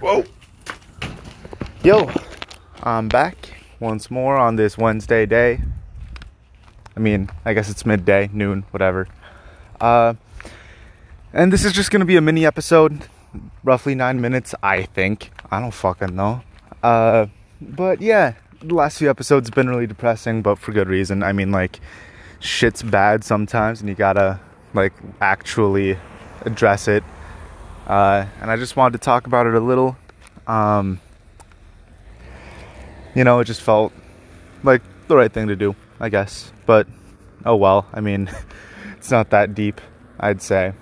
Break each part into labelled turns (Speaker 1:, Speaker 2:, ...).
Speaker 1: Whoa. Yo, I'm back once more on this Wednesday day. I mean, I guess it's midday, noon, whatever. Uh, and this is just gonna be a mini episode, roughly nine minutes, I think. I don't fucking know. Uh, but yeah, the last few episodes have been really depressing, but for good reason. I mean, like, shit's bad sometimes, and you gotta, like, actually address it. Uh, and I just wanted to talk about it a little. Um, you know, it just felt like the right thing to do, I guess. But oh well. I mean, it's not that deep, I'd say.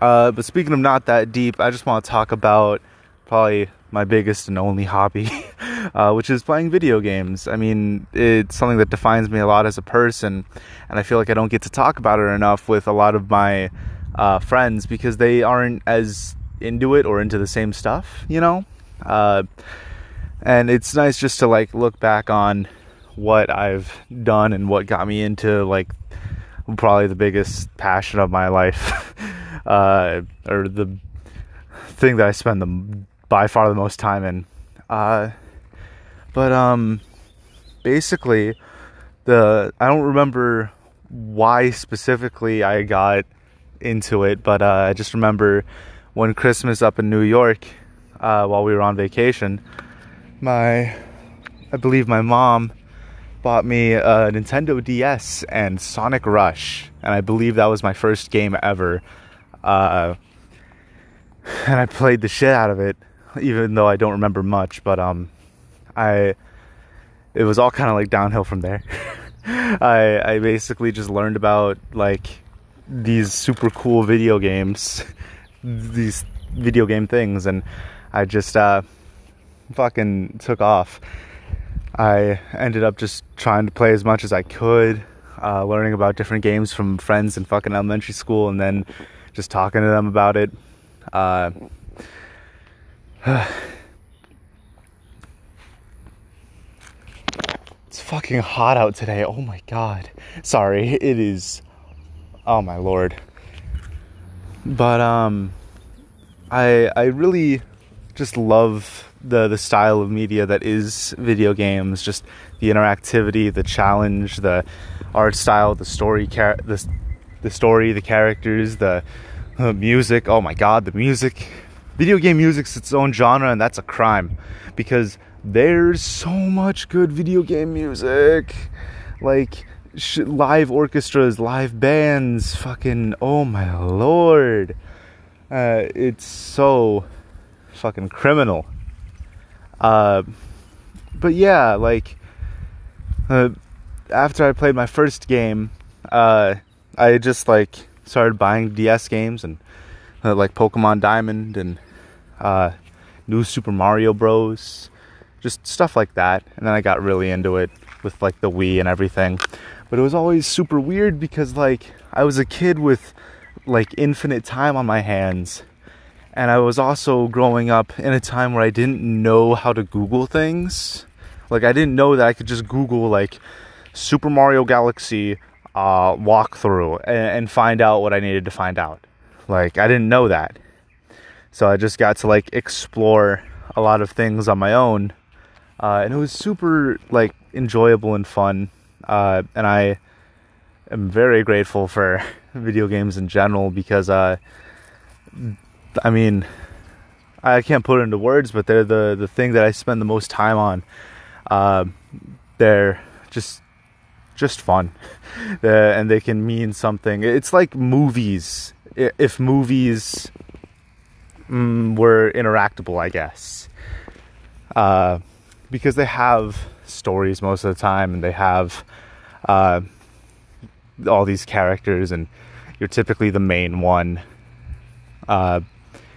Speaker 1: Uh, but speaking of not that deep, I just want to talk about probably my biggest and only hobby, uh, which is playing video games. I mean, it's something that defines me a lot as a person, and I feel like I don't get to talk about it enough with a lot of my uh, friends because they aren't as into it or into the same stuff, you know? Uh, and it's nice just to like look back on what I've done and what got me into like probably the biggest passion of my life, uh, or the thing that I spend the by far the most time in. Uh, but um, basically, the I don't remember why specifically I got into it, but uh, I just remember one Christmas up in New York uh, while we were on vacation. My, I believe my mom bought me a Nintendo DS and Sonic Rush, and I believe that was my first game ever. Uh, and I played the shit out of it, even though I don't remember much. But um, I, it was all kind of like downhill from there. I I basically just learned about like these super cool video games, these video game things, and I just uh, fucking took off. I ended up just trying to play as much as I could, uh, learning about different games from friends in fucking elementary school, and then just talking to them about it. Uh, it's fucking hot out today. Oh my god. Sorry, it is oh my lord. But um I I really just love the the style of media that is video games, just the interactivity, the challenge, the art style, the story char- the the story, the characters, the music. Oh my god, the music. Video game music's its own genre and that's a crime because there's so much good video game music. Like sh- live orchestras, live bands, fucking oh my lord. Uh, it's so fucking criminal. Uh, but yeah, like uh, after I played my first game, uh, I just like started buying DS games and uh, like Pokemon Diamond and uh, New Super Mario Bros. Just stuff like that, and then I got really into it with like the Wii and everything but it was always super weird because like I was a kid with like infinite time on my hands and I was also growing up in a time where I didn't know how to Google things. Like I didn't know that I could just Google like Super Mario Galaxy uh, walkthrough and, and find out what I needed to find out. Like I didn't know that, so I just got to like explore a lot of things on my own, uh, and it was super like enjoyable and fun uh, and I am very grateful for video games in general because, uh, I mean, I can't put it into words, but they're the, the thing that I spend the most time on. Uh, they're just just fun, and they can mean something. It's like movies. If movies mm, were interactable, I guess, uh, because they have stories most of the time, and they have uh, all these characters, and you're typically the main one. Uh,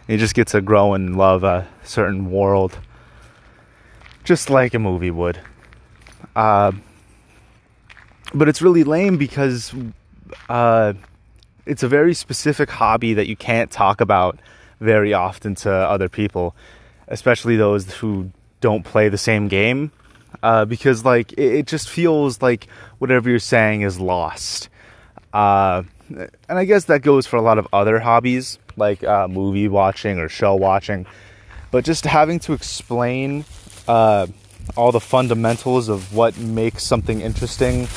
Speaker 1: you just get to grow and love a certain world, just like a movie would. Uh, but it's really lame because uh, it's a very specific hobby that you can't talk about very often to other people, especially those who don't play the same game uh, because like it, it, just feels like whatever you're saying is lost. Uh, and I guess that goes for a lot of other hobbies like uh, movie watching or show watching. but just having to explain uh, all the fundamentals of what makes something interesting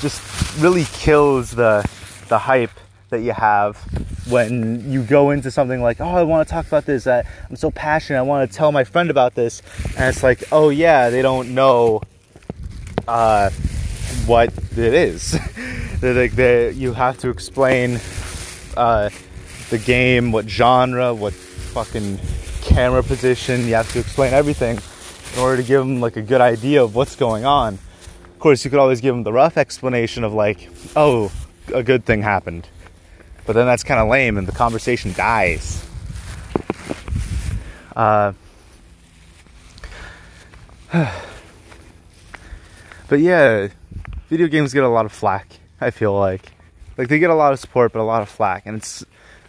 Speaker 1: just really kills the the hype that you have when you go into something like, oh, I want to talk about this. I, I'm so passionate. I want to tell my friend about this. And it's like, oh, yeah, they don't know uh, what it is. They like they, you have to explain uh, the game, what genre, what fucking camera position. You have to explain everything in order to give them like a good idea of what's going on. Of course, you could always give them the rough explanation of like, oh, a good thing happened. But then that's kind of lame and the conversation dies. Uh, but yeah, video games get a lot of flack, I feel like. Like they get a lot of support, but a lot of flack. And it's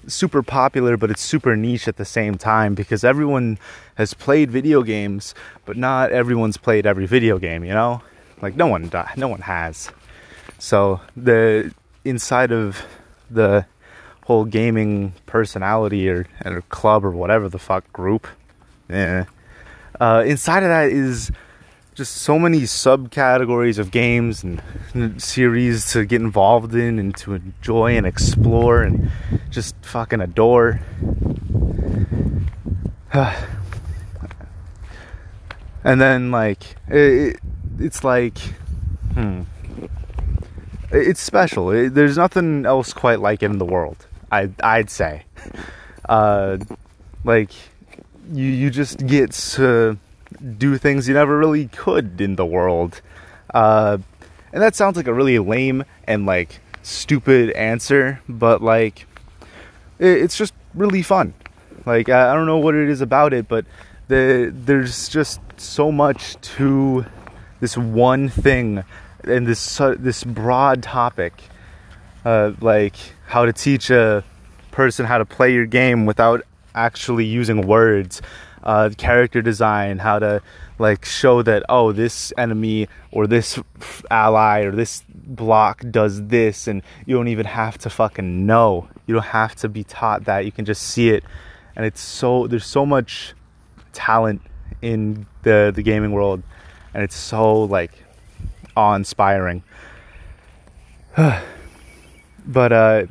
Speaker 1: super popular, but it's super niche at the same time because everyone has played video games, but not everyone's played every video game, you know? Like no one no one has. So the inside of the whole gaming personality or, or club or whatever the fuck group, yeah. Uh, inside of that is just so many subcategories of games and, series to get involved in and to enjoy and explore and just fucking adore. and then like it, it's like hmm it's special it, there's nothing else quite like it in the world i i'd say uh like you you just get to do things you never really could in the world. Uh, and that sounds like a really lame and like stupid answer, but like it, it's just really fun. Like I, I, don't know what it is about it, but the there's just so much to this one thing and this uh, this broad topic, uh, like how to teach a person how to play your game without actually using words uh, character design, how to like show that oh this enemy or this ally or this block does this, and you don't even have to fucking know. You don't have to be taught that. You can just see it, and it's so there's so much talent in the the gaming world, and it's so like awe-inspiring. but uh,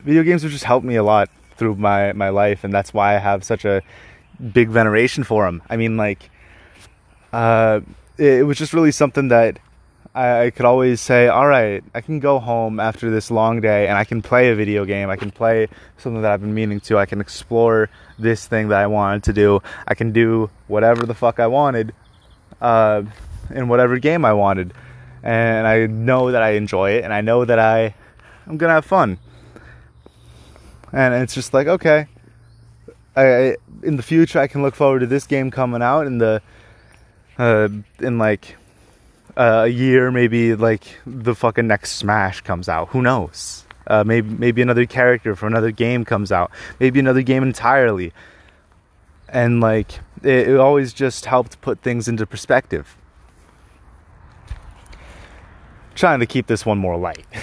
Speaker 1: video games have just helped me a lot through my my life, and that's why I have such a big veneration for them. I mean, like, uh, it, was just really something that I, I, could always say, all right, I can go home after this long day and I can play a video game. I can play something that I've been meaning to. I can explore this thing that I wanted to do. I can do whatever the fuck I wanted uh, in whatever game I wanted. And I know that I enjoy it and I know that I, I'm to have fun. And it's just like, okay, I, in the future I can look forward to this game coming out in the uh, in like uh, a year, maybe like the fucking next Smash comes out. Who knows? Uh, maybe maybe another character from another game comes out. Maybe another game entirely. And like it, it always just helped put things into perspective. Trying to keep this one more light.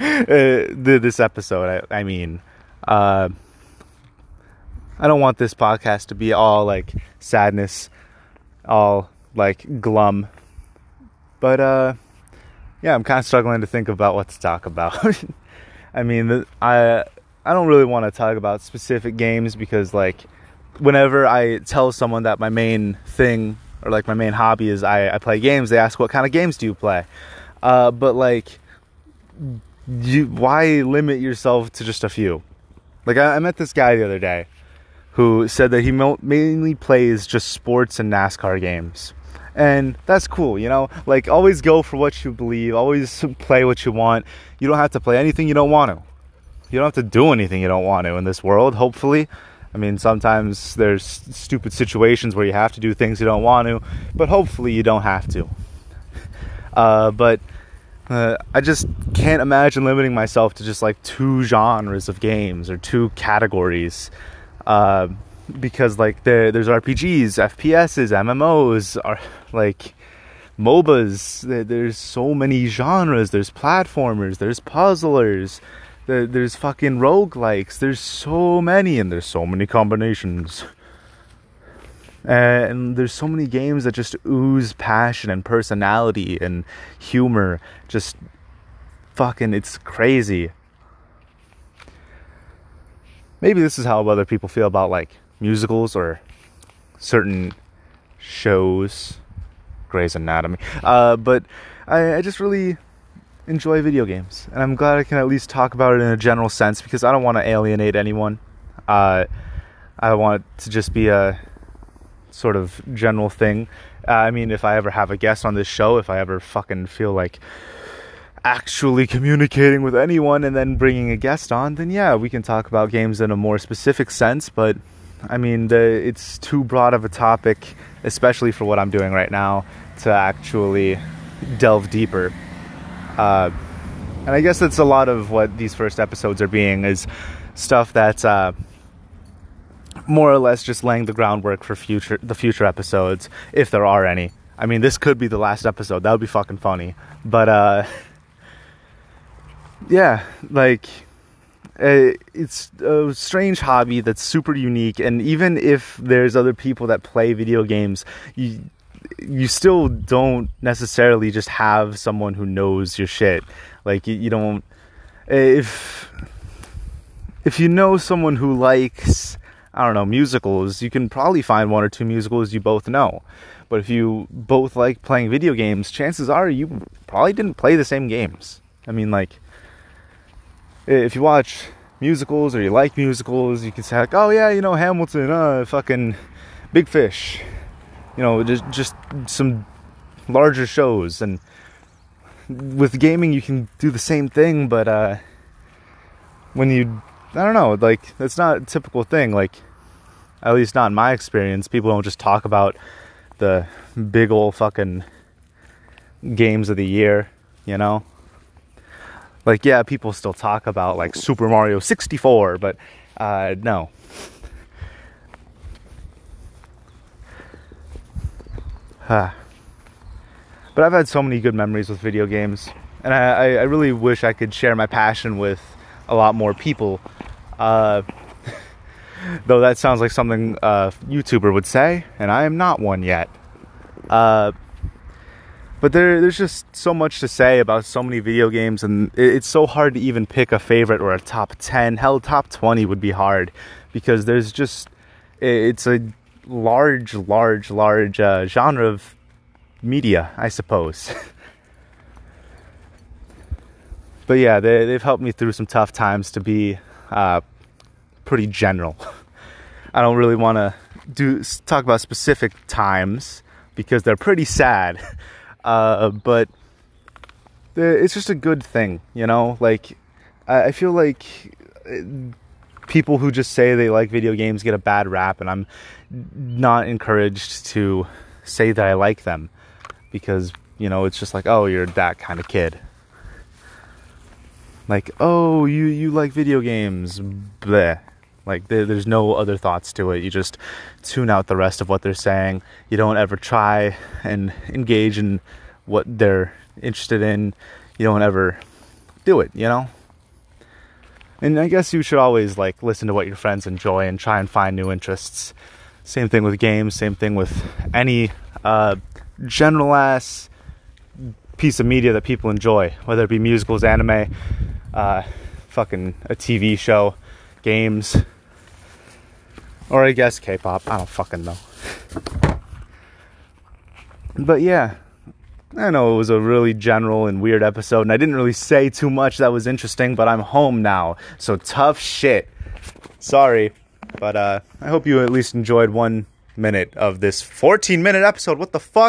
Speaker 1: uh, this episode, I, I mean. Uh, I don't want this podcast to be all like sadness, all like glum. But uh yeah, I'm kind of struggling to think about what to talk about. I mean, I I don't really want to talk about specific games because like whenever I tell someone that my main thing or like my main hobby is I, I play games, they ask what kind of games do you play? Uh, but like, you why limit yourself to just a few? Like I, I met this guy the other day who said that he mainly plays just sports and NASCAR games. And that's cool, you know? Like, always go for what you believe, always play what you want. You don't have to play anything you don't want to. You don't have to do anything you don't want to in this world, hopefully. I mean, sometimes there's stupid situations where you have to do things you don't want to, but hopefully you don't have to. Uh, but uh, I just can't imagine limiting myself to just like two genres of games or two categories. Uh, because like there, there's RPGs, FPSs, MMOs, are like MOBAs. There's so many genres. There's platformers. There's puzzlers. There, there's fucking roguelikes. There's so many, and there's so many combinations. And there's so many games that just ooze passion and personality and humor. Just fucking, it's crazy. Maybe this is how other people feel about like musicals or certain shows, Grey's Anatomy. Uh, but I, I just really enjoy video games, and I'm glad I can at least talk about it in a general sense because I don't want to alienate anyone. Uh, I want to just be a sort of general thing. Uh, I mean, if I ever have a guest on this show, if I ever fucking feel like actually communicating with anyone and then bringing a guest on, then yeah, we can talk about games in a more specific sense. But I mean, the, it's too broad of a topic, especially for what I'm doing right now, to actually delve deeper. Uh, and I guess that's a lot of what these first episodes are being is stuff that's uh, more or less just laying the groundwork for future the future episodes, if there are any. I mean, this could be the last episode. That would be fucking funny. But uh, yeah, like uh, it's a strange hobby that's super unique, and even if there's other people that play video games, you you still don't necessarily just have someone who knows your shit. Like you, you don't if if you know someone who likes I don't know musicals, you can probably find one or two musicals you both know. But if you both like playing video games, chances are you probably didn't play the same games. I mean, like if you watch musicals or you like musicals, you can say like, "Oh yeah, you know Hamilton, uh, fucking Big Fish." You know, just just some larger shows and with gaming you can do the same thing, but uh when you I don't know, like it's not a typical thing like at least not in my experience. People don't just talk about the big old fucking games of the year, you know? Like, yeah, people still talk about like Super Mario 64, but uh, no. but I've had so many good memories with video games, and I, I really wish I could share my passion with a lot more people. Uh, though that sounds like something a YouTuber would say, and I am not one yet. Uh, but there, there's just so much to say about so many video games, and it's so hard to even pick a favorite or a top 10. Hell, top 20 would be hard because there's just, it's a large, large, large uh, genre of media, I suppose. but yeah, they, they've helped me through some tough times to be uh, pretty general. I don't really want to do talk about specific times because they're pretty sad. Uh, but it's just a good thing, you know. Like I feel like uh, people who just say they like video games get a bad rap, and I'm not encouraged to say that I like them because you know it's just like oh you're that kind of kid. Like oh you you like video games, bleh. Like there, there's no other thoughts to it. You just tune out the rest of what they're saying. You don't ever try and engage in what they're interested in. You don't ever do it, you know? And I guess you should always like listen to what your friends enjoy and try and find new interests. Same thing with games, same thing with any uh, general ass piece of media that people enjoy, whether it be musicals, anime, uh, fucking a TV show, games, or I guess K-pop. I don't fucking know. But yeah, I know it was a really general and weird episode, and I didn't really say too much that was interesting, but I'm home now, so tough shit. Sorry, but uh, I hope you at least enjoyed one minute of this 14 minute episode. What the fuck?